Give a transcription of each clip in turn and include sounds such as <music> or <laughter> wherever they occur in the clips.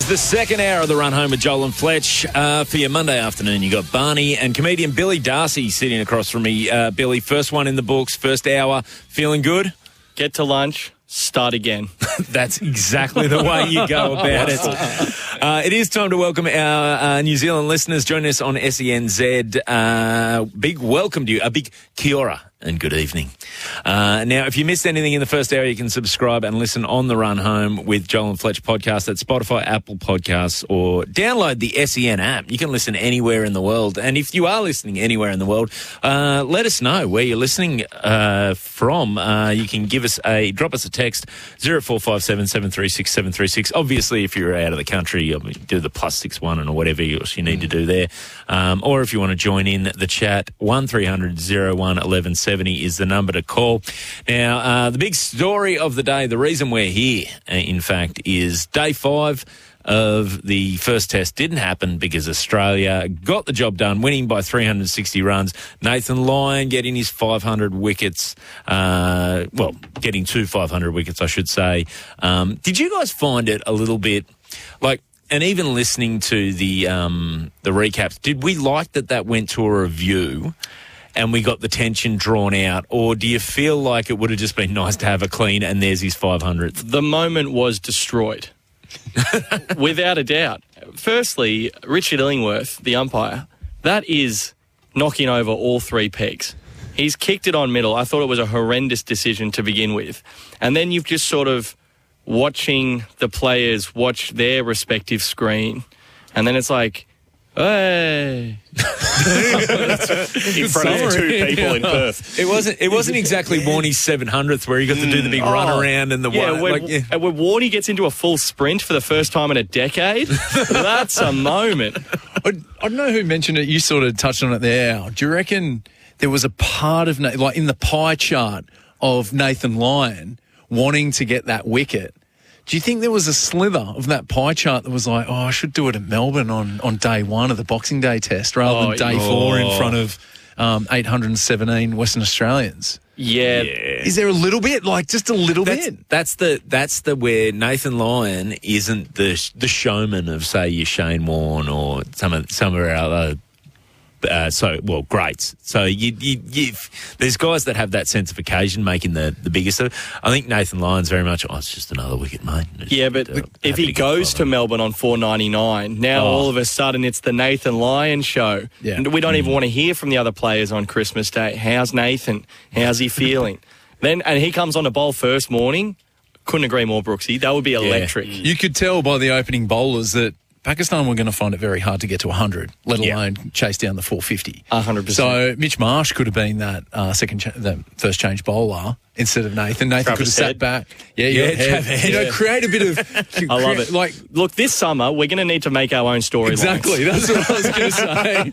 It's the second hour of the run home with Joel and Fletch. Uh, for your Monday afternoon, you got Barney and comedian Billy Darcy sitting across from me. Uh, Billy, first one in the books, first hour. Feeling good? Get to lunch, start again. <laughs> That's exactly the way you go about it. Uh, it is time to welcome our uh, New Zealand listeners. Join us on SENZ. Uh, big welcome to you. A big kia ora and good evening. Uh, now, if you missed anything in the first hour, you can subscribe and listen on the run home with Joel and Fletch podcast at Spotify, Apple Podcasts, or download the SEN app. You can listen anywhere in the world. And if you are listening anywhere in the world, uh, let us know where you're listening uh, from. Uh, you can give us a drop us a text zero four five seven seven three six seven three six. Obviously, if you're out of the country, mean, do the plus six one or whatever else you need to do there. Um, or if you want to join in the chat, one 01 70 is the number to call. Now, uh, the big story of the day, the reason we're here, uh, in fact, is day five of the first test didn't happen because Australia got the job done, winning by 360 runs. Nathan Lyon getting his 500 wickets, uh, well, getting two 500 wickets, I should say. Um, did you guys find it a little bit like? And even listening to the um, the recaps, did we like that that went to a review? And we got the tension drawn out? Or do you feel like it would have just been nice to have a clean and there's his 500th? The moment was destroyed, <laughs> without a doubt. Firstly, Richard Illingworth, the umpire, that is knocking over all three pegs. He's kicked it on middle. I thought it was a horrendous decision to begin with. And then you've just sort of watching the players watch their respective screen. And then it's like, Hey. <laughs> in front of two people in Perth. It wasn't. It wasn't exactly Warney's seven hundredth where he got to do the big mm. run Oh, around and the yeah, one. when, like, yeah. and when Warney gets into a full sprint for the first time in a decade, <laughs> that's a moment. I, I don't know who mentioned it. You sort of touched on it there. Do you reckon there was a part of like in the pie chart of Nathan Lyon wanting to get that wicket? Do you think there was a slither of that pie chart that was like, oh, I should do it at Melbourne on, on day one of the Boxing Day test rather Oh, than day four in front of um, 817 Western Australians? Yeah. Is there a little bit, like just a little That's, bit? that's the that's the where Nathan Lyon isn't the the showman of say your Shane Warne or some of some of our other. Uh, so well, greats. So you, you, you, there's guys that have that sense of occasion making the the biggest. I think Nathan Lyon's very much. Oh, it's just another wicket, mate. Just, Yeah, but uh, if he get goes to Melbourne on 4.99, now Oh. all of a sudden it's the Nathan Lyon show. Yeah. And we don't Mm. even want to hear from the other players on Christmas Day. How's Nathan? How's he feeling? <laughs> then and he comes on a bowl first morning. Couldn't agree more, Brooksy. That would be electric. You could tell by the opening bowlers that Pakistan were going to find it very hard to get to 100, let Yeah. alone chase down the 450. Hundred percent. So Mitch Marsh could have been that uh, second, cha- the first change bowler instead of Nathan. Nathan Travis could have sat back. Yeah, Yeah, yeah, head. Travis You know, Head. create a bit of. <laughs> I love it. Like Look, this summer we're going to need to make our own story. exactly. That's what I was going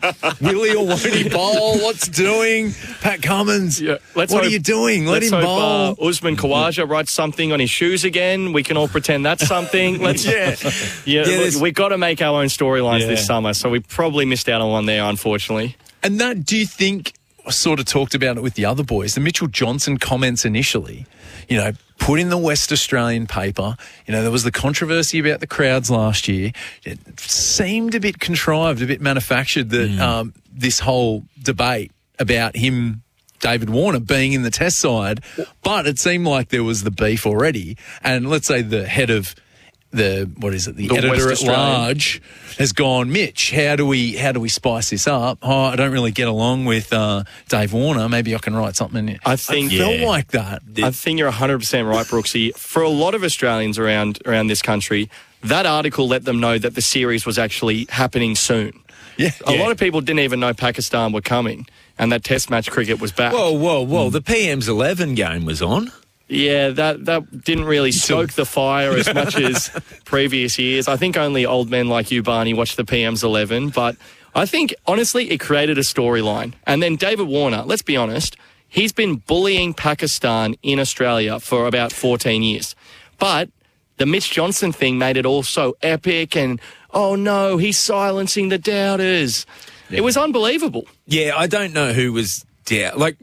<laughs> to say. Willie or won't he bowl? What's doing? Pat Cummins. Yeah, let's what hope- are you doing? Let him hope, bowl. Uh, Usman Khawaja writes something on his shoes again. We can all pretend that's something. <laughs> Let's yeah, yeah. there's- look, we got to make our own storylines Yeah. this summer. So we probably missed out on one there, unfortunately. And that, do you think, I sort of talked about it with the other boys, the Mitchell Johnson comments initially, you know, put in the West Australian paper. You know, there was the controversy about the crowds last year. It seemed a bit contrived, a bit manufactured that um, this whole debate about him. David Warner being in the test side, but it seemed like there was the beef already. And let's say the head of the what is it? The, The editor at large has gone. Mitch, how do we how do we spice this up? Oh, I don't really get along with uh, Dave Warner. Maybe I can write something. I think- felt Yeah. like that. I think you're 100% right, Brooksy. For a lot of Australians around around this country, that article let them know that the series was actually happening soon. Yeah, A yeah. lot of people didn't even know Pakistan were coming and that Test match cricket was back. Whoa, whoa, whoa! The PM's eleven game was on. Yeah, that that didn't really stoke the fire as much <laughs> as previous years. I think only old men like you, Barney, watch the PM's 11, but I think honestly it created a storyline. And then David Warner, let's be honest, he's been bullying Pakistan in Australia for about 14 years. But the Mitch Johnson thing made it all so epic and oh no, he's silencing the doubters. It was unbelievable. Yeah, I don't know who was doubt. Like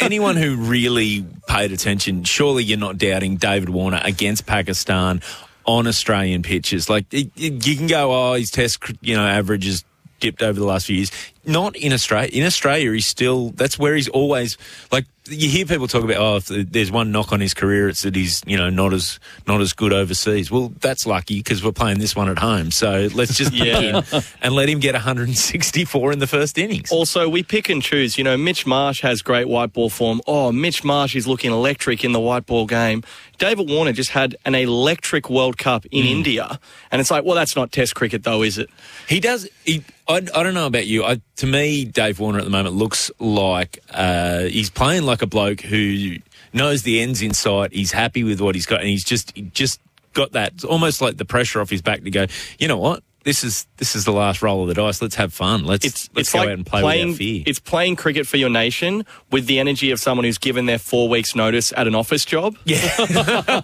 anyone who really paid attention, surely you're not doubting David Warner against Pakistan on Australian pitches. Like it, it- you can go, oh, his test, you know, average has dipped over the last few years. Not in Australia. In Australia, he's still. That's where he's always like. You hear people talk about, oh, if there's one knock on his career, it's that he's, you know, not as not as good overseas. Well, that's lucky because we're playing this one at home. So let's just <laughs> Yeah. him and let him get 164 in the first innings. Also, we pick and choose. You know, Mitch Marsh has great white ball form. Oh, Mitch Marsh is looking electric in the white ball game. David Warner just had an electric World Cup in India. And it's like, well, that's not Test cricket, though, is it? He does. He, I, I don't know about you. I, to me, Dave Warner at the moment looks like uh, he's playing like a bloke who knows the ends in sight. He's happy with what he's got, and he's just just got that almost like the pressure off his back to go. You know what? This is this is the last roll of the dice. Let's have fun. Let's It's, let's it's go like out and play playing, without fear. It's playing cricket for your nation with the energy of someone who's given their four weeks' notice at an office job. Yeah. <laughs>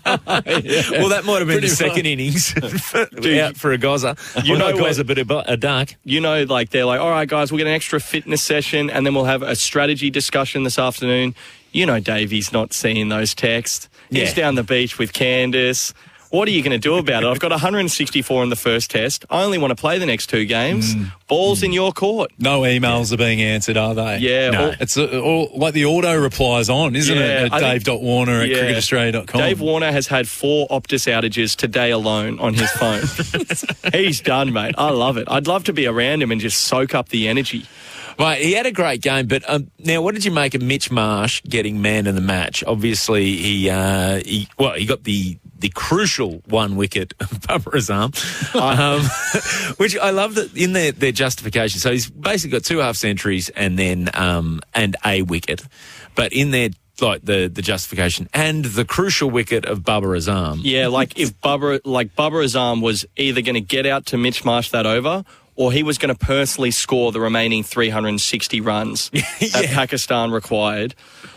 Well, that might have been the second innings <laughs> for, <laughs> out for a gozer. You Well, know not gozer, but a, a duck. you know, like they're like, all right, guys, we'll get an extra fitness session and then we'll have a strategy discussion this afternoon. You know, Davey's not seeing those texts. He's down the beach with Candice. What are you going to do about it? I've got 164 in the first test. I only want to play the next two games. Ball's in your court. No emails are being answered, are they? Yeah, No. all- It's uh, all, like the auto replies on, isn't Yeah, it? At Dave.Warner at Yeah. cricketaustralia.com. Dave Warner has had four Optus outages today alone on his phone. <laughs> <laughs> He's done, mate. I love it. I'd love to be around him and just soak up the energy. Right, he had a great game, but um, now what did you make of Mitch Marsh getting man of the match? Obviously, he uh, he well, he got the the crucial one wicket of <laughs> Babar Azam, um, <laughs> which I love that in their their justification. So he's basically got two half centuries and then um, and a wicket, but in their like the the justification and the crucial wicket of Babar Azam. Yeah, like if Babar, like Babar Azam was either going to get out to Mitch Marsh that over, or he was going to personally score the remaining 360 runs <laughs> that Pakistan required.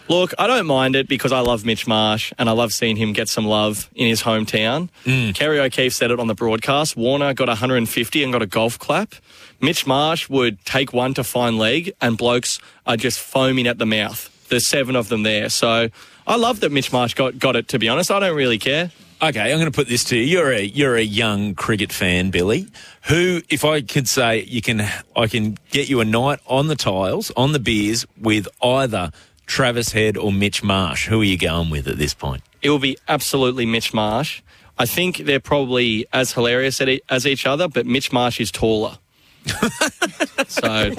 Look, I don't mind it because I love Mitch Marsh and I love seeing him get some love in his hometown. Mm. Kerry O'Keefe said it on the broadcast. Warner got 150 and got a golf clap. Mitch Marsh would take one to fine leg, and blokes are just foaming at the mouth. There's seven of them there. So I love that Mitch Marsh got, got it, to be honest. I don't really care. Okay, I'm going to put this to you. You're a you're a young cricket fan, Billy. Who, if I could say, you can, I can get you a night on the tiles, on the beers with either Travis Head or Mitch Marsh. Who are you going with at this point? it will be absolutely Mitch Marsh. I think they're probably as hilarious as each other, but Mitch Marsh is taller. <laughs> so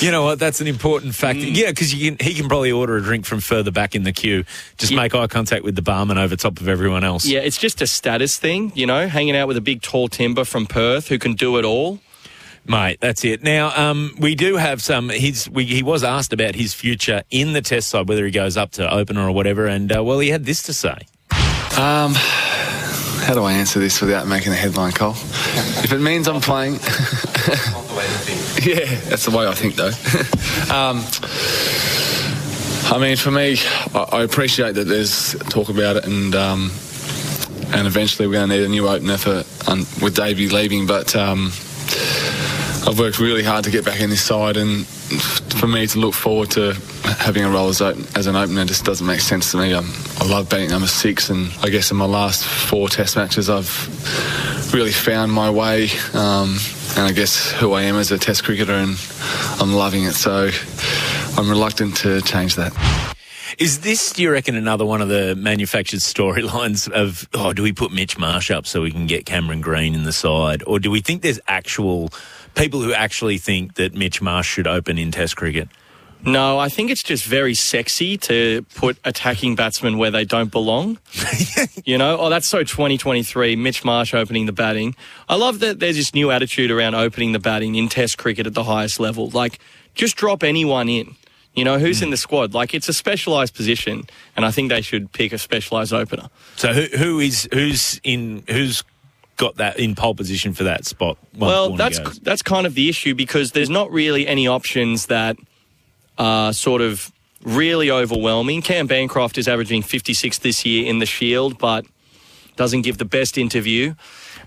<laughs> You know what? That's an important factor. Mm. Yeah, because he can probably order a drink from further back in the queue. Just make eye contact with the barman over top of everyone else. yeah, it's just a status thing, you know, hanging out with a big tall timber from Perth who can do it all. Mate, that's it. Now, um, we do have some. His, we, he was asked about his future in the test side, whether he goes up to opener or whatever, and uh, well, he had this to say. Um, how do I answer this without making a headline, Cole? If it means I'm playing, <laughs> yeah, that's the way I think, though. <laughs> um, I mean, for me, I, I appreciate that there's talk about it, and um, and eventually we're going to need a new opener for um, with Davey leaving, but. Um, I've worked really hard to get back in this side, and for me to look forward to having a role as, open, as an opener just doesn't make sense to me. Um, I love being number six, and I guess in my last four Test matches, I've really found my way, um, and I guess who I am as a Test cricketer, and I'm loving it. So I'm reluctant to change that. Is this, do you reckon, another one of the manufactured storylines of, oh, do we put Mitch Marsh up so we can get Cameron Green in the side? Or do we think there's actual people who actually think that Mitch Marsh should open in Test cricket? No, I think it's just very sexy to put attacking batsmen where they don't belong. <laughs> you know, oh, that's so 2023. Mitch Marsh opening the batting. I love that there's this new attitude around opening the batting in Test cricket at the highest level. Like, just drop anyone in. You know, who's hmm. in the squad? Like, it's a specialised position, and I think they should pick a specialised opener. So who, who is, who's in, who's got that in pole position for that spot? Well, that's goes? that's kind of the issue because there's not really any options that are sort of really overwhelming. Cam Bancroft is averaging 56 this year in the Shield, but doesn't give the best interview.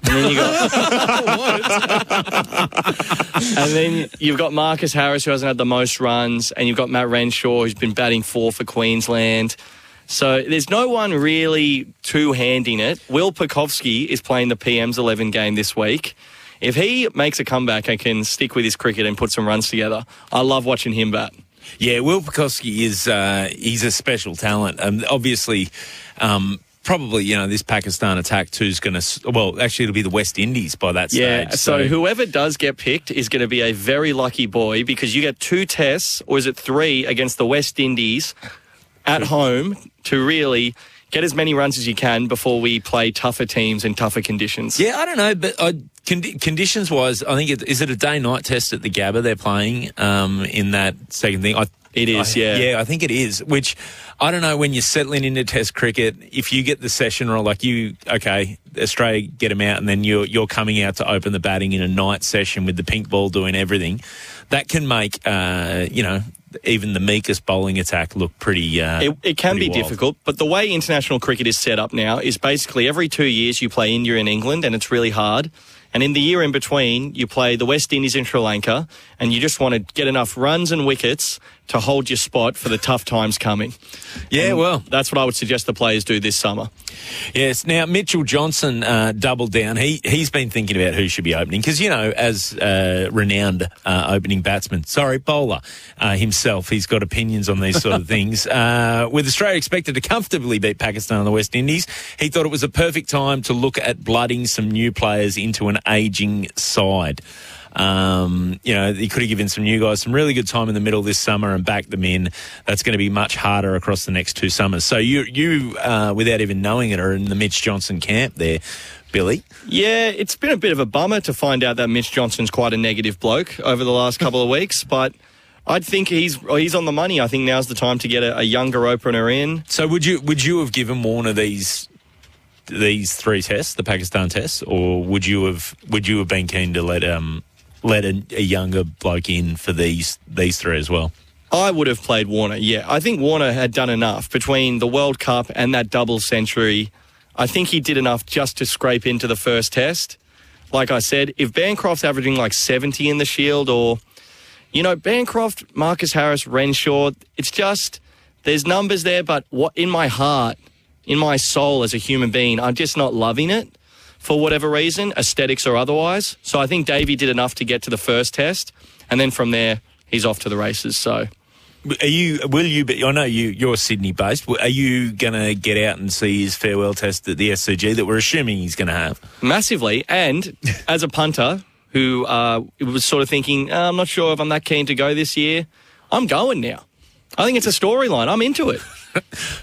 And then you got, <laughs> and then you've got Marcus Harris who hasn't had the most runs, and you've got Matt Renshaw who's been batting four for Queensland. So there's no one really two handing it. Will Pucovski is playing the PM's 11 game this week. If he makes a comeback and can stick with his cricket and put some runs together, I love watching him bat. Yeah, Will Pucovski is uh, he's a special talent. Um, obviously, um, probably you know this Pakistan attack too is going to. Well, actually, it'll be the West Indies by that Yeah, stage. so whoever does get picked is going to be a very lucky boy because you get two tests, or is it three, against the West Indies at home to really get as many runs as you can before we play tougher teams in tougher conditions. Yeah, I don't know, but I, condi- conditions wise, I think it, is it a day night test at the Gabba they're playing um, in that second thing. I, It is, I- yeah. yeah, I think it is. Which I don't know when you're settling into Test cricket, if you get the session role, like you, okay, Australia get them out, and then you're you're coming out to open the batting in a night session with the pink ball doing everything. That can make uh, you know even the meekest bowling attack look pretty. Uh, It, it can pretty be wild. difficult, but the way international cricket is set up now is basically every two years you play India and England, and it's really hard. And in the year in between, you play the West Indies and Sri Lanka, and you just want to get enough runs and wickets to hold your spot for the tough times coming. Yeah, And well, that's what I would suggest the players do this summer. Yes. Now Mitchell Johnson uh, doubled down. He he's been thinking about who should be opening because you know, as a renowned uh, opening batsman, sorry bowler uh, himself, he's got opinions on these sort of <laughs> things. Uh, with Australia expected to comfortably beat Pakistan and the West Indies, he thought it was a perfect time to look at blooding some new players into an ageing side. Um, you know, he could have given some new guys some really good time in the middle this summer and backed them in. That's going to be much harder across the next two summers. So you, you, uh, without even knowing it, are in the Mitch Johnson camp there, Billy. Yeah, it's been a bit of a bummer to find out that Mitch Johnson's quite a negative bloke over the last couple of weeks, but I think he's he's on the money. I think now's the time to get a, a younger opener in. So would you would you have given Warner these these three tests, the Pakistan tests, or would you have would you have been keen to let um let a, a younger bloke in for these these three as well? I would have played Warner. Yeah, I think Warner had done enough between the World Cup and that double century. I think he did enough just to scrape into the first test. Like I said, if Bancroft's averaging like 70 in the Shield or, you know, Bancroft, Marcus Harris, Renshaw, it's just, there's numbers there, but what in my heart, in my soul as a human being, I'm just not loving it for whatever reason, aesthetics or otherwise. So I think Davey did enough to get to the first test. And then from there, he's off to the races. So. Are you? Will you? Be, I know you. You're Sydney based. Are you going to get out and see his farewell test at the SCG that we're assuming he's going to have? massively. And as a punter who uh, was sort of thinking, "Uh, I'm not sure if I'm that keen to go this year, I'm going now. I think it's a storyline. I'm into it.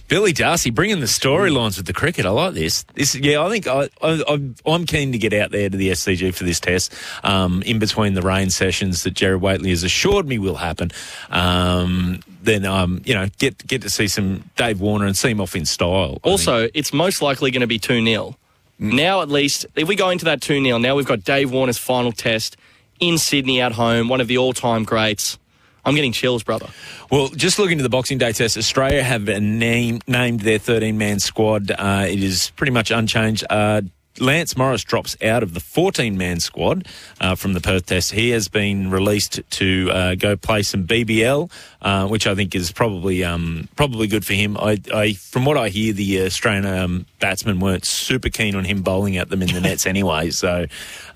Billy Darcy bringing the storylines with the cricket. I like this. This, yeah, I think I, I, I'm- I'm keen to get out there to the SCG for this test. Um, in between the rain sessions that Gerard Whateley has assured me will happen. Um, then um, you know, get get to see some Dave Warner and see him off in style. I think. Also, it's most likely going to be 2 0. Now, at least, if we go into that 2 0, now we've got Dave Warner's final test in Sydney at home, one of the all time greats. I'm getting chills, brother. Well, just looking to the Boxing Day test, Australia have name, named their 13 man squad. Uh, it is pretty much unchanged. Uh, Lance Morris drops out of the 14 man squad uh, from the Perth test. He has been released to uh, go play some BBL, uh, which I think is probably um, probably good for him. I, I, from what I hear, the Australian um, batsmen weren't super keen on him bowling at them in the nets <laughs> anyway. So,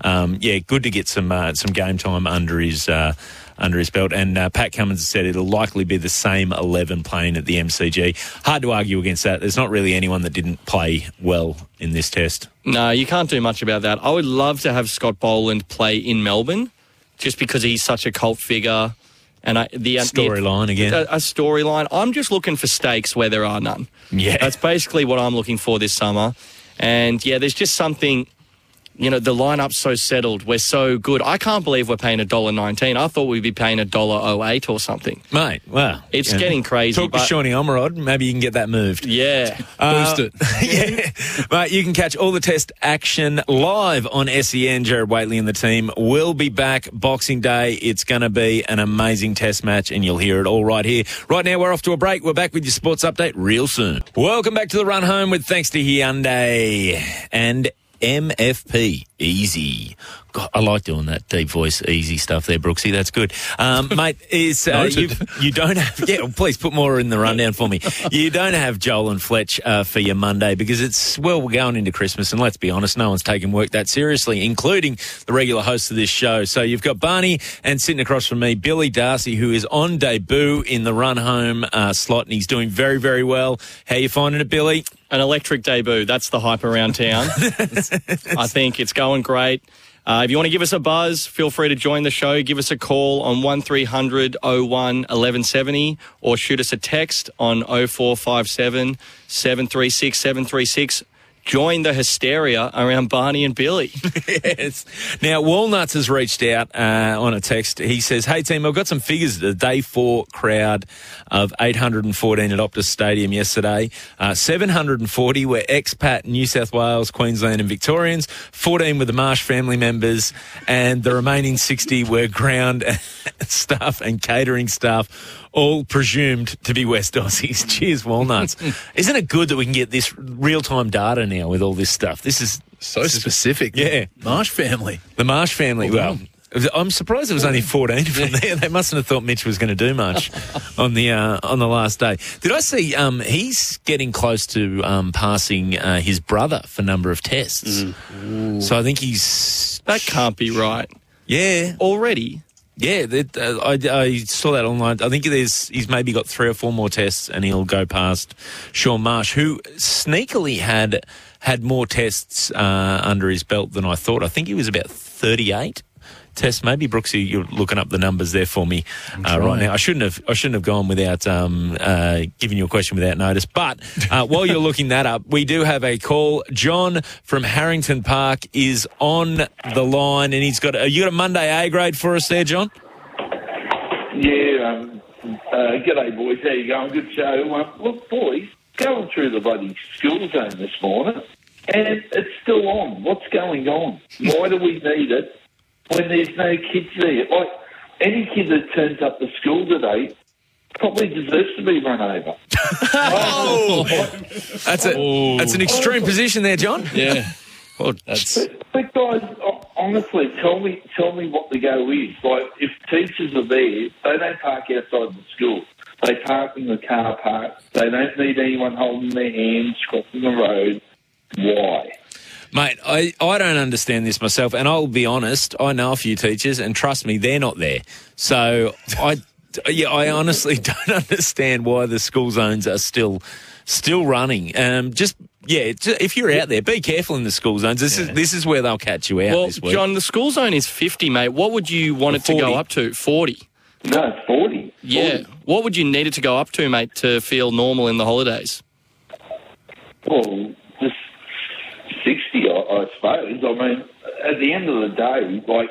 um, yeah, good to get some uh, some game time under his uh, under his belt. And uh, Pat Cummins has said it'll likely be the same 11 playing at the MCG. Hard to argue against that. There's not really anyone that didn't play well in this test. No, you can't do much about that. I would love to have Scott Boland play in Melbourne, just because he's such a cult figure. And I, the Storyline again. a, a storyline. I'm just looking for stakes where there are none. Yeah. That's basically what I'm looking for this summer. And yeah, there's just something. You know, the lineup's so settled. We're so good. I can't believe we're paying a dollar nineteen. I thought we'd be paying a dollar oh eight or something. Mate, wow. It's getting crazy, Talk to but- Shawnee Omerod. Maybe you can get that moved. Yeah. <laughs> Uh, Boost it. <laughs> yeah. Mate, you can catch all the test action live on SEN. Gerard Whateley and the team will be back Boxing Day. It's going to be an amazing test match, and you'll hear it all right here. Right now, we're off to a break. We're back with your sports update real soon. Welcome back to the run home with thanks to Hyundai and MFP. Easy. God, I like doing that deep voice, easy stuff there, Brooksy. That's good. Um, <laughs> mate, is, uh, you, you don't have, yeah, well, please put more in the rundown for me. You don't have Joel and Fletch uh, for your Monday because it's, well, we're going into Christmas and let's be honest, no one's taking work that seriously, including the regular hosts of this show. So you've got Barney and sitting across from me, Billy Darcy, who is on debut in the run home uh, slot and he's doing very, very well. How you finding it, Billy? An electric debut. That's the hype around town. <laughs> I think it's going great. Uh, if you want to give us a buzz, feel free to join the show. Give us a call on 1300 01 1170 or shoot us a text on 0457 736 736. Join the hysteria around Barney and Billy. <laughs> yes. Now, Walnuts has reached out uh, on a text. He says, Hey, team, I've got some figures. The day four crowd of 814 at Optus Stadium yesterday. Uh, 740 were expat New South Wales, Queensland, and Victorians. 14 were the Marsh family members. And the remaining 60 were ground <laughs> staff and catering staff. All presumed to be West Aussies. <laughs> Cheers, Walnuts. <laughs> Isn't it good that we can get this real time data now with all this stuff? This is So specific. Yeah. Marsh family. the Marsh family. Well, I'm surprised there was only 14 from there. They mustn't have thought Mitch was going to do much <laughs> on the uh, on the last day. Did I see? Um, he's getting close to um, passing uh, his brother for number of tests. So I think he's That can't be right. yeah Already? Yeah. That, uh, I, I saw that online. I think there's he's maybe got three or four more tests and he'll go past Shaun Marsh, who sneakily had had more tests uh, under his belt than I thought. I think he was about 38 tests. Maybe Brooksy, you're looking up the numbers there for me uh, right now. I shouldn't have. I shouldn't have gone without um, uh, giving you a question without notice. But uh, <laughs> while you're looking that up, we do have a call. John from Harrington Park is on the line, and he's got. A, you got a Monday A grade for us there, John? Yeah, um, uh, g'day boys, how you going? Good show. Um, look, boys, going through the bloody school zone this morning, and it's still on. What's going on? Why do we need it when there's no kids there? Like, any kid that turns up to school today probably deserves to be run over. <laughs> Oh, that's a that's an extreme position there, John. Yeah. <laughs> Well, that's But, but guys, honestly, tell me, tell me what the go is. Like, if teachers are there, they don't park outside the school. They park in the car park. They don't need anyone holding their hands, crossing the road. Why? Mate, I, I don't understand this myself, and I'll be honest, I know a few teachers, and trust me, they're not there. So I, <laughs> yeah, I honestly <laughs> don't understand why the school zones are still still running. Um, just yeah, if you're out there, be careful in the school zones. This is this is where they'll catch you out Well, this week. John, the school zone is 50, mate. What would you want it to go up to? 40. No, 40. Yeah. 40. What would you need it to go up to, mate, to feel normal in the holidays? Well, just 60, I, I suppose. I mean, at the end of the day, like,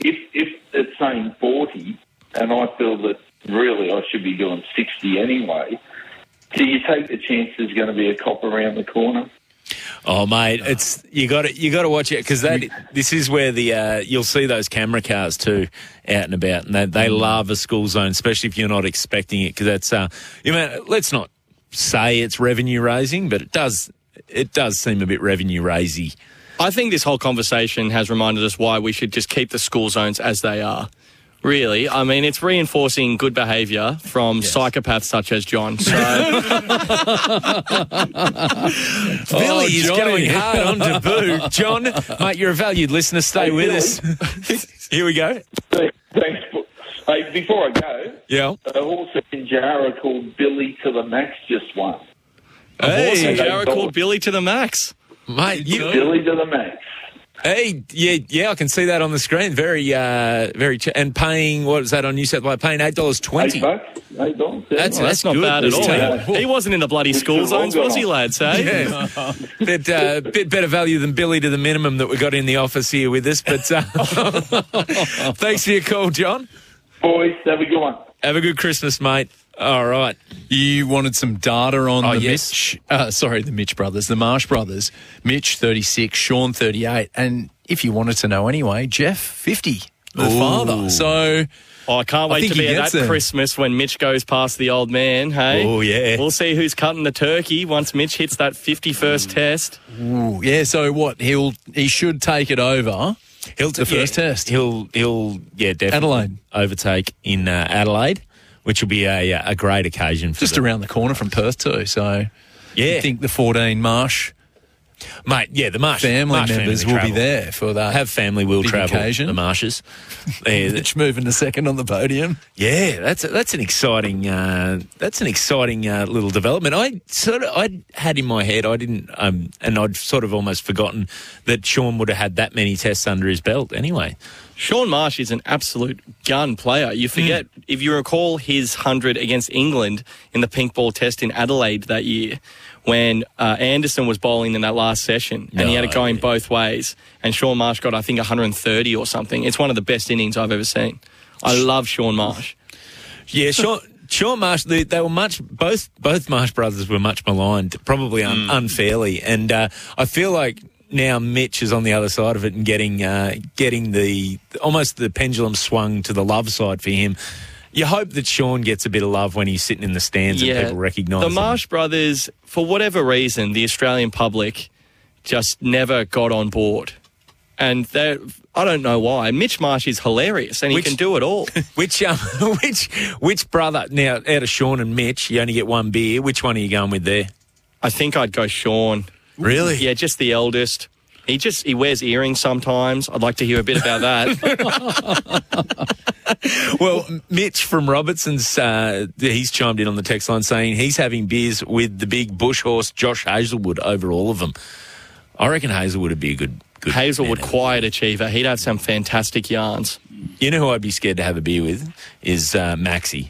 if, if it's saying 40, and I feel that really I should be doing 60 anyway, do you take the chance there's going to be a cop around the corner? Oh, mate, it's you got to you got to watch it because that this is where the uh, you'll see those camera cars too out and about, and they, they love a school zone, especially if you're not expecting it because that's uh, you know let's not say it's revenue raising, but it does it does seem a bit revenue raisy. I think this whole conversation has reminded us why we should just keep the school zones as they are. Really, I mean, it's reinforcing good behaviour from psychopaths such as John. So, <laughs> oh, Billy is Johnny. going hard on debut. John, mate, you're a valued listener. Stay Hey, with Billy. us. <laughs> Here we go. Thanks, Hey, before I go, Yeah. a horse in Jarrah called Billy to the Max just won. A horse in Hey, Jarrah called Billy to the max. mate, you, Billy to the Max. hey, yeah, yeah, I can see that on the screen. Very, uh, very, ch- and paying what is that on New South Wales? Paying eight dollars Eight twenty. bucks. Eight dollars. yeah. That's- Oh, that's not good. bad at all. terrible. He wasn't in the bloody school zones, was he, lads? Hey? Yeah, <laughs> bit, uh, bit better value than Billy to the minimum that we got in the office here with us. But uh, <laughs> thanks for your call, John. Boys, have a good one. Have a good Christmas, mate. All right. You wanted some data on Oh, the yes. Mitch, uh, sorry, the Mitch brothers, the Marsh brothers. Mitch, 36, Shaun, 38. And if you wanted to know anyway, Geoff, 50, the father. So Oh, I can't wait think to he be at that there. Christmas when Mitch goes past the old man. Hey, Oh, yeah. We'll see who's cutting the turkey once Mitch hits that 51st test. ooh, yeah, so what? He'll he should take it over. He'll The first test. He'll he'll yeah definitely Adelaide. overtake in uh, Adelaide, which will be a a great occasion for Just them. around the corner from Perth too. So Yeah, I think the 14 Marsh mate. Yeah, the Marsh family Marsh members family will be there for that. Have family will travel. occasion. <laughs> The Marshes. Yeah, Mitch moving to second on the podium. Yeah, that's that's an exciting uh, that's an exciting uh, little development. I sort of I had in my head I didn't um, and I'd sort of almost forgotten that Shaun would have had that many tests under his belt anyway. Shaun Marsh is an absolute gun player. You forget, if you recall his 100 against England in the pink ball test in Adelaide that year, when uh, Anderson was bowling in that last session and he had it going yeah. both ways, and Shaun Marsh got, I think, 130 or something. It's one of the best innings I've ever seen. I love Shaun Marsh. Yeah, Shaun. Shaun Marsh, they, they were much both both Marsh brothers were much maligned, probably un, unfairly, and uh, I feel like now Mitch is on the other side of it and getting uh, getting the almost the pendulum swung to the love side for him. You hope that Shaun gets a bit of love when he's sitting in the stands and people recognise him. the him. Marsh brothers, for whatever reason, the Australian public just never got on board. And they I don't know why. Mitch Marsh is hilarious and Which- he can do it all. <laughs> Which um, <laughs> which which brother now out of Shaun and Mitch, you only get one beer. Which one are you going with there? I think I'd go Shaun. Really? Yeah, just the eldest. He just he wears earrings sometimes. I'd like to hear a bit about that. <laughs> Well, Mitch from Robertson's, uh, he's chimed in on the text line saying he's having beers with the big bush horse Josh Hazlewood over all of them. I reckon Hazlewood would be a good. good Hazlewood, man. quiet achiever. He'd have some fantastic yarns. You know who I'd be scared to have a beer with is uh, Maxi.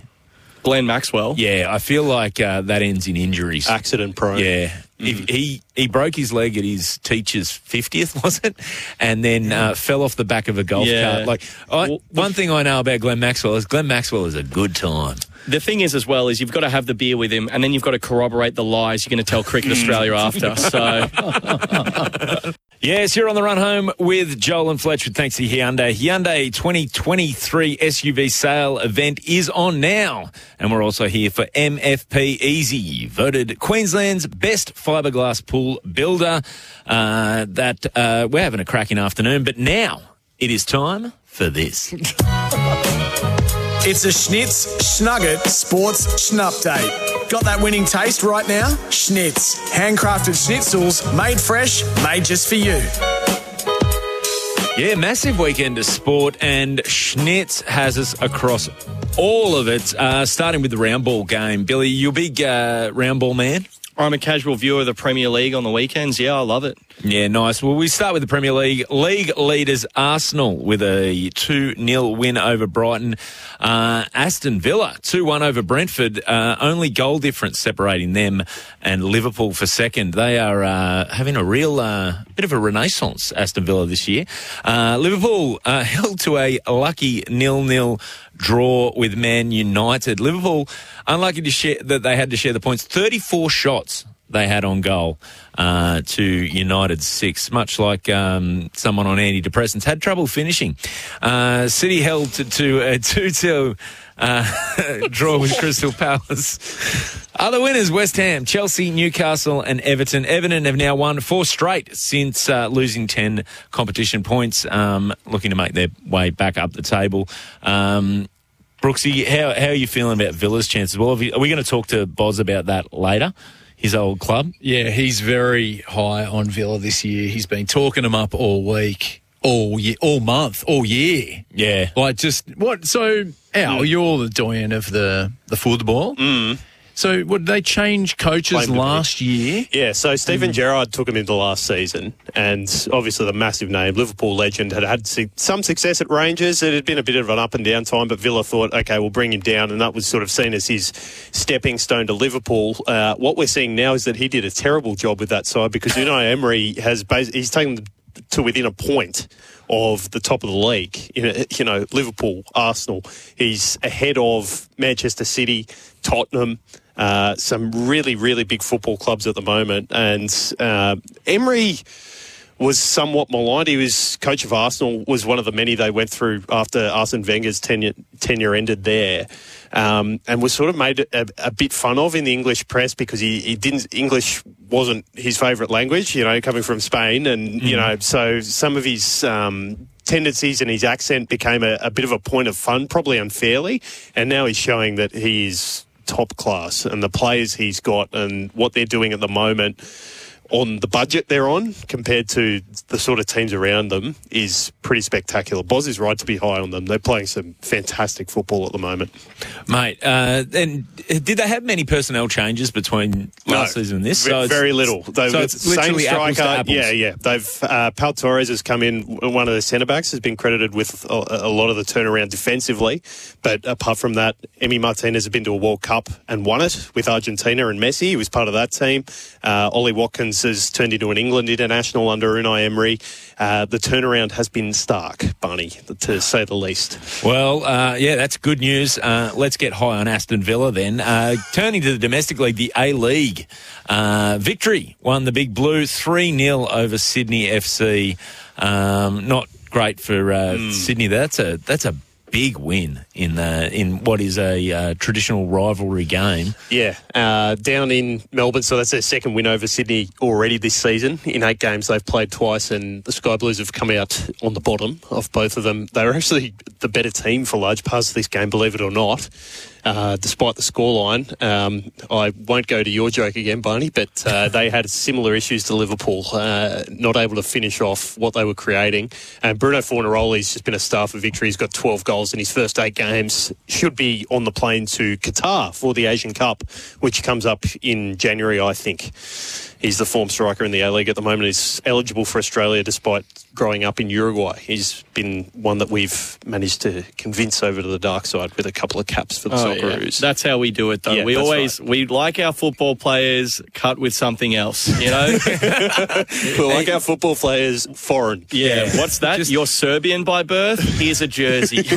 Glenn Maxwell. Yeah, I feel like uh, that ends in injuries. Accident prone. Yeah. If he he broke his leg at his teacher's fiftieth, <laughs> was it? And then uh, fell off the back of a golf Yeah. cart. Like I, Well, one thing I know about Glenn Maxwell is Glenn Maxwell is a good time. The thing is, as well, is you've got to have the beer with him, and then you've got to corroborate the lies you're going to tell Cricket Australia after. So <laughs> Yes, you're on the run home with Joel and Fletcher. Thanks to Hyundai. Hyundai 2023 SUV sale event is on now. And we're also here for MFP Easy, voted Queensland's best fiberglass pool builder. Uh, that uh, we're having a cracking afternoon, but now it is time for this. <laughs> It's a Schnitz Schnugget Sports Schnupdate. Got that winning taste right now? Schnitz. Handcrafted schnitzels, made fresh, made just for you. Yeah, massive weekend of sport, and Schnitz has us across all of it, uh, starting with the round ball game. Billy, you a big uh, round ball man? I'm a casual viewer of the Premier League on the weekends. Yeah, I love it. Yeah, nice. Well, we start with the Premier League. League leaders Arsenal with a 2 0 win over Brighton. Uh, Aston Villa 2 1 over Brentford. Uh, only goal difference separating them and Liverpool for second. They are uh, having a real uh, bit of a renaissance, Aston Villa, this year. Uh, Liverpool uh, <laughs> held to a lucky nil nil draw with Man United. Liverpool unlucky to share that they had to share the points. 34 shots they had on goal uh, to United six, much like um, someone on antidepressants had trouble finishing. Uh, City held to, to a 2 2 uh, <laughs> <laughs> draw with Crystal Palace. Other winners West Ham, Chelsea, Newcastle, and Everton. Everton have now won four straight since uh, losing 10 competition points, um, looking to make their way back up the table. Um, Brooksy, how, how are you feeling about Villa's chances? Well, are we, going to talk to Boz about that later? His old club? Yeah, he's very high on Villa this year. He's been talking them up all week, all year, all month, all year. Yeah. Like just what? So Al, you're the doyen of the the football. Mm. So, would they change coaches last year? Yeah, so Steven Mm. Gerrard took him into last season, and obviously the massive name, Liverpool legend, had had some success at Rangers. It had been a bit of an up and down time, but Villa thought, okay, we'll bring him down, and that was sort of seen as his stepping stone to Liverpool. Uh, what we're seeing now is that he did a terrible job with that side because Unai Emery has bas- he's taken to within a point of the top of the league. You know, Liverpool, Arsenal. He's ahead of Manchester City, Tottenham. Uh, some really, really big football clubs at the moment, and uh, Emery was somewhat maligned. He was coach of Arsenal, was one of the many they went through after Arsene Wenger's tenure, tenure ended there, um, and was sort of made a, a bit fun of in the English press because he, he didn't English wasn't his favourite language, you know, coming from Spain, and you know, so some of his. Um, Tendencies and his accent became a, a bit of a point of fun, probably unfairly, and now he's showing that he is top class and the players he's got and what they're doing at the moment on the budget they're on compared to the sort of teams around them is pretty spectacular. Boz is right to be high on them. They're playing some fantastic football at the moment. Mate, uh, and did they have many personnel changes between last season and this? It's- very little. They've so it's same striker. Yeah, yeah. They've uh, Pau Torres has come in. One of the centre backs has been credited with a, a lot of the turnaround defensively. But apart from that, Emi Martinez has been to a World Cup and won it with Argentina and Messi. He was part of that team. Uh, Ollie Watkins has turned into an England international under Unai Emery. Uh, the turnaround has been stark, Barney, to say the least. Well, uh, yeah, that's good news. Uh, let's get high on Aston Villa then. Uh, turning to the domestic league, the A League. Uh, victory won the Big Blue 3 0 over Sydney FC. Um, not great for uh, Hmm. Sydney. That's a that's a big win in uh, in what is a uh, traditional rivalry game. Yeah, uh, down in Melbourne, so that's their second win over Sydney already this season. In eight games, they've played twice, and the Sky Blues have come out on the bottom of both of them. They were actually the better team for large parts of this game, believe it or not. Uh, despite the scoreline, um, I won't go to your joke again, Barney, but uh, <laughs> they had similar issues to Liverpool, uh, not able to finish off what they were creating. And Bruno Fornaroli's just been a star for victory. He's got 12 goals in his first eight games. Should be on the plane to Qatar for the Asian Cup, which comes up in January, I think. He's the form striker in the A League at the moment. He's eligible for Australia despite growing up in Uruguay. He's been one that we've managed to convince over to the dark side with a couple of caps for the Oh, yeah. Socceroos. That's how we do it, though. Yeah, we that's always we like our football players cut with something else. You know? <laughs> <laughs> we like our football players foreign. yeah. What's that? You're Serbian by birth. Here's a jersey. <laughs>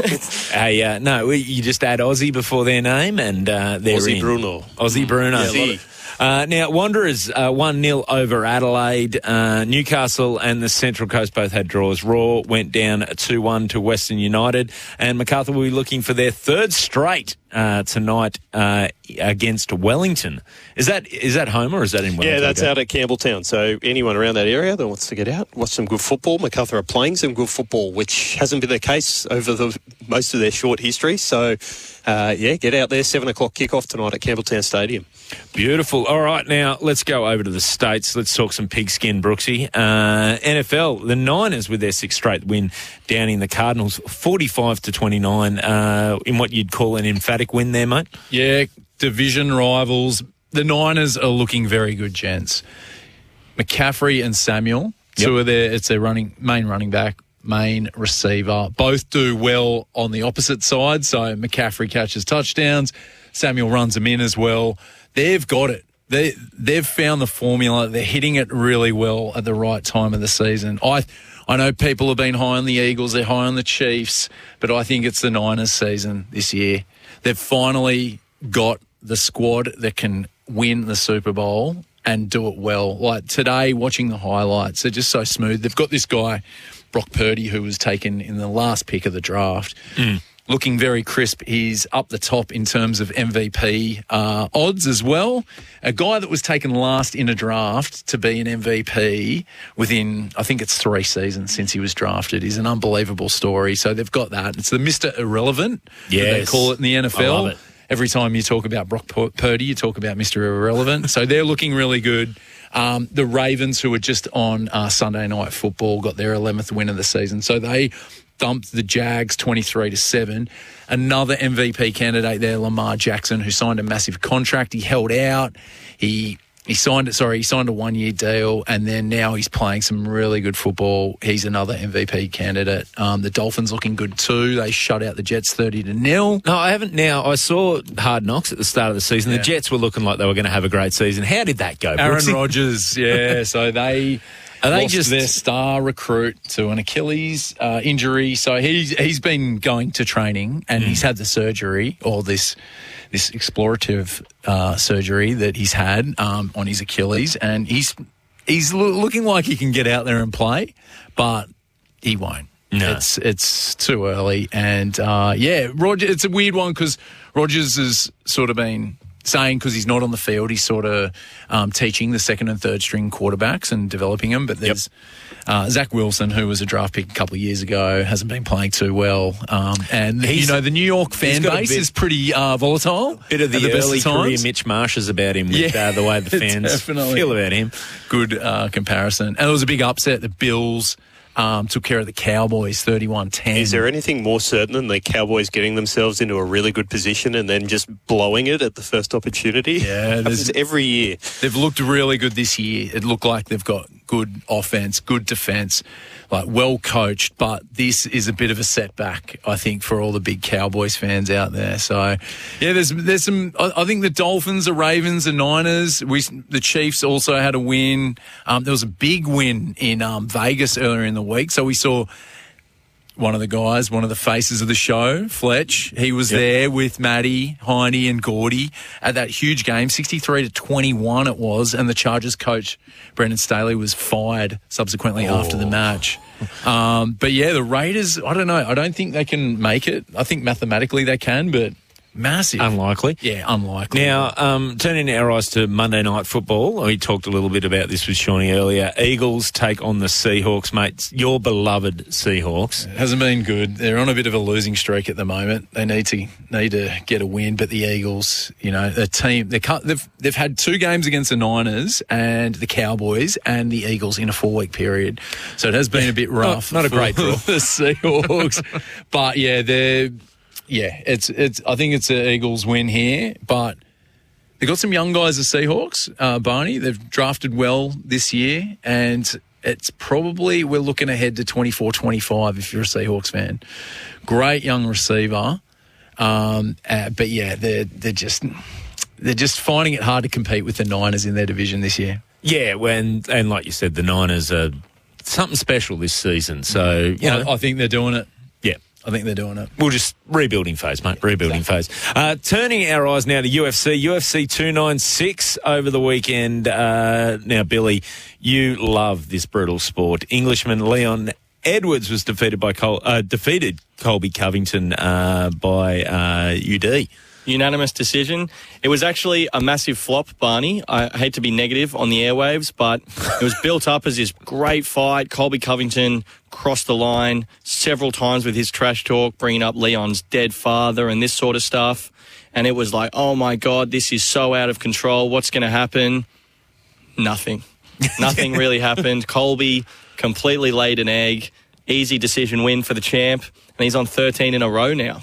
Hey, uh, no, you just add Aussie before their name and uh, they're Aussie in. Bruno. Aussie Bruno. Yeah, love it. Uh, now, Wanderers uh, 1 0 over Adelaide. Uh, Newcastle and the Central Coast both had draws. Roar went down 2 1 to Western United. And MacArthur will be looking for their third straight uh, tonight uh, against Wellington. Is that is that home or is that in Wellington? Yeah, that's out at Campbelltown. So anyone around that area that wants to get out, watch some good football. Macarthur are playing some good football, which hasn't been the case over the most of their short history. So, uh, yeah, get out there. Seven o'clock kickoff tonight at Campbelltown Stadium. Beautiful. All right, now let's go over to the States. Let's talk some pigskin, Brooksy. Uh, NFL, the Niners with their sixth straight win down in the Cardinals, 45 to 29, uh, in what you'd call an emphatic win there, mate. Yeah, division rivals. The Niners are looking very good, gents. McCaffrey and Samuel, two of their it's their running main running back, main receiver. Both do well on the opposite side. So McCaffrey catches touchdowns, Samuel runs them in as well. They've got it. They they've found the formula. They're hitting it really well at the right time of the season. I I know people have been high on the Eagles, they're high on the Chiefs, but I think it's the Niners season this year. They've finally got the squad that can win the Super Bowl and do it well. Like today, watching the highlights, they're just so smooth. They've got this guy, Brock Purdy, who was taken in the last pick of the draft. Looking very crisp. He's up the top in terms of MVP uh, odds as well. A guy that was taken last in a draft to be an MVP within, I think it's three seasons since he was drafted, is an unbelievable story. So they've got that. It's the Mr. Irrelevant, that they call it in the NFL. Every time you talk about Brock Pur- Purdy, you talk about Mr. Irrelevant. so they're looking really good. Um, the Ravens, who were just on uh, Sunday Night Football, got their 11th win of the season. So they thumped the Jags 23 to 7. Another MVP candidate there, Lamar Jackson, who signed a massive contract. He held out. He he signed it. Sorry, he signed a one-year deal, and then now he's playing some really good football. He's another MVP candidate. Um, the Dolphins looking good too. They shut out the Jets thirty to nil. No, I haven't. Now I saw Hard Knocks at the start of the season. Yeah. The Jets were looking like they were going to have a great season. How did that go? Aaron Brooksy? Rodgers, yeah. <laughs> So they Are they just- their star recruit to an Achilles uh, injury. So he's he's been going to training and he's had the surgery or this this explorative uh, surgery that he's had um, on his Achilles, and he's he's loo- looking like he can get out there and play, but he won't. No. It's it's too early, and uh, yeah, Roger. It's a weird one because Rodgers has sort of been saying because he's not on the field, he's sort of um, teaching the second and third string quarterbacks and developing them. But there's uh, Zach Wilson, who was a draft pick a couple of years ago, hasn't been playing too well, um, and you know the New York fan base bit- is pretty uh, volatile. Bit of the, best early career Mitch Marshes about him with Yeah, uh, the way the <laughs> fans feel about him. Good uh, comparison, and it was a big upset. The Bills um, took care of the Cowboys, 31-10. Is there anything more certain than the Cowboys getting themselves into a really good position and then just blowing it at the first opportunity? Yeah, <laughs> Happens every year. They've looked really good this year. It looked like they've got good offense, good defense, like well coached. But this is a bit of a setback, I think, for all the big Cowboys fans out there. So, yeah, there's there's some. I, I think the Dolphins, the Ravens, the Niners, we the Chiefs also had a win. Um, there was a big win in um, Vegas earlier in the week, so we saw one of the guys, one of the faces of the show, Fletch. He was there with Maddie, Heine, and Gordy at that huge game, 63 to 21 it was, and the Chargers coach, Brandon Staley, was fired subsequently after the match. Um, but yeah, the Raiders, I don't know. I don't think they can make it. I think mathematically they can, but massive. Unlikely. yeah, unlikely. Now, um, turning our eyes to Monday night football, we talked a little bit about this with Shawnee earlier. Eagles take on the Seahawks, mates. Your beloved Seahawks. hasn't been good. They're on a bit of a losing streak at the moment. They need to need to get a win, but the Eagles, you know, the team they cut, they've they've had two games against the Niners and the Cowboys and the Eagles in a four week period, so it has been a bit rough. not a great draw. <laughs> the Seahawks, <laughs> but yeah, they're yeah, it's it's. I think it's an Eagles win here, but. They've got some young guys, the Seahawks, uh, Barney. They've drafted well this year, and it's probably, we're looking ahead to 24 25 if you're a Seahawks fan. Great young receiver. Um, uh, but yeah, they're, they're just. They're just finding it hard to compete with the Niners in their division this year. Yeah, when and like you said, the Niners are something special this season. So you know, I, I think they're doing it. I think they're doing it. We'll just rebuilding phase, mate. Rebuilding phase. Uh, turning our eyes now to UFC. UFC 296 over the weekend. Uh, now, Billy, you love this brutal sport. Englishman Leon Edwards was defeated by Col- uh, defeated Colby Covington uh, by uh, UD. Unanimous decision. It was actually a massive flop, Barney. I hate to be negative on the airwaves, but it was built up as this great fight. Colby Covington crossed the line several times with his trash talk, bringing up Leon's dead father and this sort of stuff. And it was like, oh my God, this is so out of control. What's going to happen? Nothing. <laughs> Nothing really happened. Colby completely laid an egg. Easy decision win for the champ. And he's on 13 in a row now.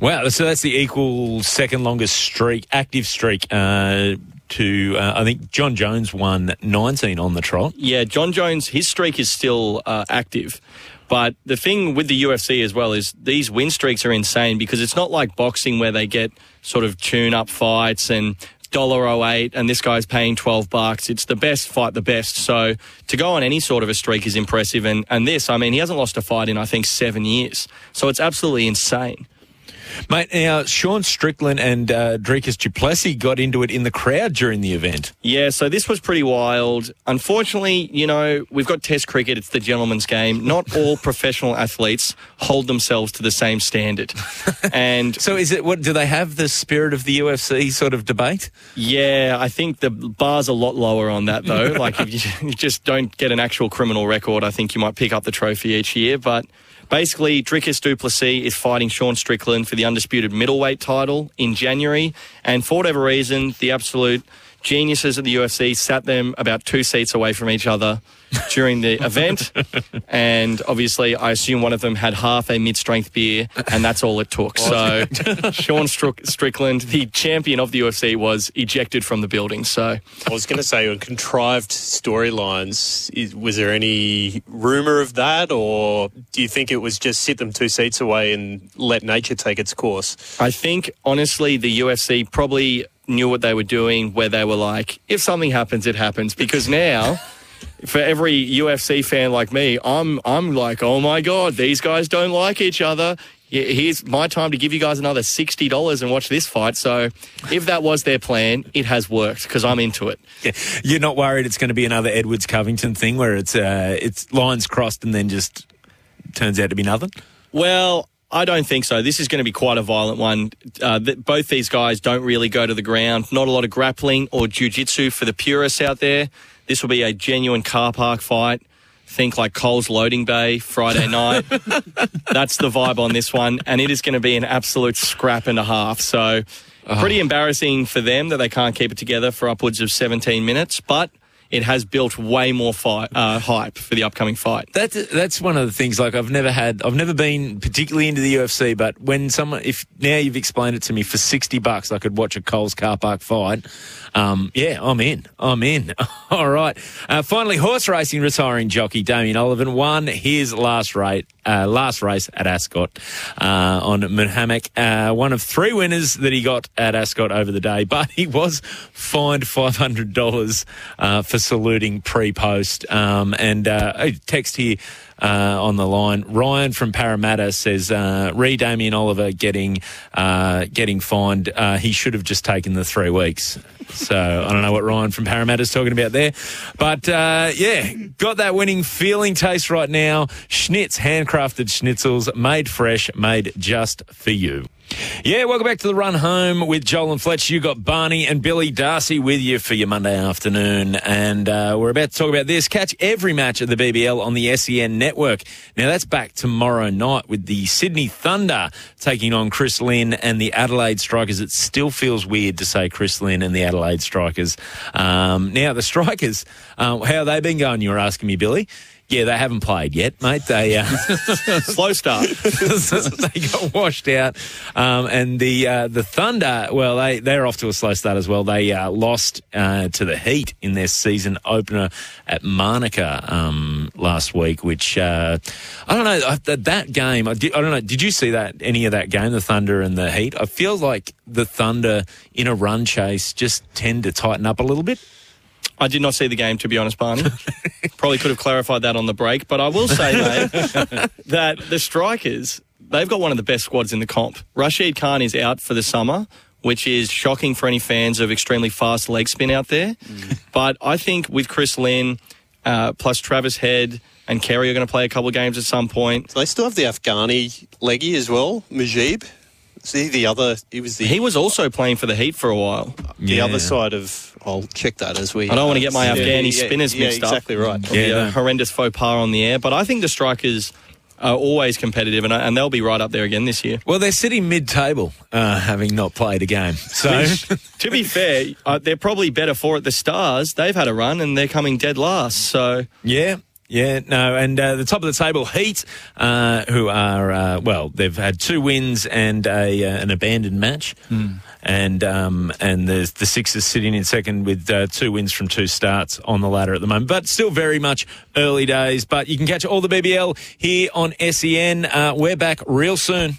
Wow, so that's the equal second longest streak, active streak. Uh, to uh, I think Jon Jones won 19 on the trot. Yeah, Jon Jones, his streak is still uh, active. But the thing with the UFC as well is these win streaks are insane because it's not like boxing where they get sort of tune up fights and dollar $1.08 and this guy's paying 12 bucks. It's the best fight the best. So to go on any sort of a streak is impressive. And, and this, I mean, he hasn't lost a fight in, I think, seven years. So it's absolutely insane. Mate, now Sean Strickland and uh, Dricus du Plessis got into it in the crowd during the event. Yeah, so this was pretty wild. Unfortunately, you know, we've got Test cricket, it's the gentleman's game. Not all <laughs> professional athletes hold themselves to the same standard. And <laughs> So is it what do they have the spirit of the UFC sort of debate? yeah, I think the bar's a lot lower on that, though. <laughs> like, if you, you just don't get an actual criminal record, I think you might pick up the trophy each year. But basically, Dricus du Plessis is fighting Sean Strickland for the undisputed middleweight title in January. And for whatever reason, the absolute geniuses at the UFC sat them about two seats away from each other during the event, and obviously, I assume one of them had half a mid-strength beer, and that's all it took. So, <laughs> Sean Strick- Strickland, the champion of the UFC, was ejected from the building. So, I was going to say on contrived storylines. Was there any rumor of that, or do you think it was just sit them two seats away and let nature take its course? I think honestly, the UFC probably knew what they were doing, where they were like, if something happens, it happens. Because now, for every UFC fan like me, I'm I'm like, oh my god, these guys don't like each other. Here's my time to give you guys another sixty dollars and watch this fight. So, if that was their plan, it has worked because I'm into it. Yeah. You're not worried it's going to be another Edwards Covington thing where it's uh, it's lines crossed and then just turns out to be nothing. Well, I don't think so. This is going to be quite a violent one. Uh, th- both these guys don't really go to the ground. Not a lot of grappling or jiu-jitsu for the purists out there. This will be a genuine car park fight. Think like Cole's loading bay Friday night. <laughs> That's the vibe on this one, and it is going to be an absolute scrap and a half. So, pretty embarrassing for them that they can't keep it together for upwards of 17 minutes, but it has built way more fight, uh, hype for the upcoming fight. That's that's one of the things. Like I've never had, I've never been particularly into the UFC, but when someone, if now you've explained it to me for sixty bucks, I could watch a Coles car park fight. Um, yeah, I'm in. I'm in. <laughs> All right. Uh, finally, horse racing retiring jockey Damien Oliver won his last rate, uh, last race at Ascot uh, on Muhammad. Uh, one of three winners that he got at Ascot over the day, <laughs> but he was fined five hundred dollars uh, for saluting pre-post. Um, and uh, a text here. Uh, on the line, Ryan from Parramatta says, uh, "Re Damien Oliver getting uh, getting fined. Uh, he should have just taken the three weeks." So I don't know what Ryan from Parramatta is talking about there, but yeah, got that winning feeling taste right now. Schnitz handcrafted schnitzels, made fresh, made just for you. Yeah, welcome back to the run home with Joel and Fletch. You got Barney and Billy Darcy with you for your Monday afternoon, and uh, we're about to talk about this. Catch every match of the BBL on the SEN network. Now that's back tomorrow night with the Sydney Thunder taking on Chris Lynn and the Adelaide Strikers. It still feels weird to say Chris Lynn and the Adelaide Strikers. Um, now the Strikers, uh, how have they been going? You were asking me, Billy. Yeah, they haven't played yet, mate. They uh, <laughs> Slow start. <laughs> they got washed out, um, and the uh, the Thunder. Well, they they're off to a slow start as well. They uh, lost uh, to the Heat in their season opener at Manuka um, last week. Which uh, I don't know that, that game. I, did, I don't know. Did you see that any of that game? The Thunder and the Heat. I feel like the Thunder in a run chase just tend to tighten up a little bit. I did not see the game, to be honest, Barney. <laughs> Probably could have clarified that on the break, but I will say, mate, <laughs> that the strikers, they've got one of the best squads in the comp. Rashid Khan is out for the summer, which is shocking for any fans of extremely fast leg spin out there. But I think with Chris Lynn, uh, plus Travis Head and Carey are going to play a couple of games at some point. They still have the Afghani leggy as well, Mujeeb. See the other? He was the He was also playing for the Heat for a while. the other side of. I'll check that as we. I don't want to get my Afghani yeah, spinners yeah, mixed up. Exactly right. It'll Yeah. a horrendous faux pas on the air. But I think the strikers are always competitive, and, and they'll be right up there again this year. Well, they're sitting mid-table, uh, having not played a game. So. to be fair, uh, they're probably better for it. The Stars, they've had a run, and they're coming dead last. So Yeah. Yeah, no, and uh, the top of the table, Heat, uh, who are uh, well, they've had two wins and a uh, an abandoned match, and um, and there's the Sixers sitting in second with uh, two wins from two starts on the ladder at the moment, but still very much early days. But you can catch all the BBL here on SEN. Uh, we're back real soon.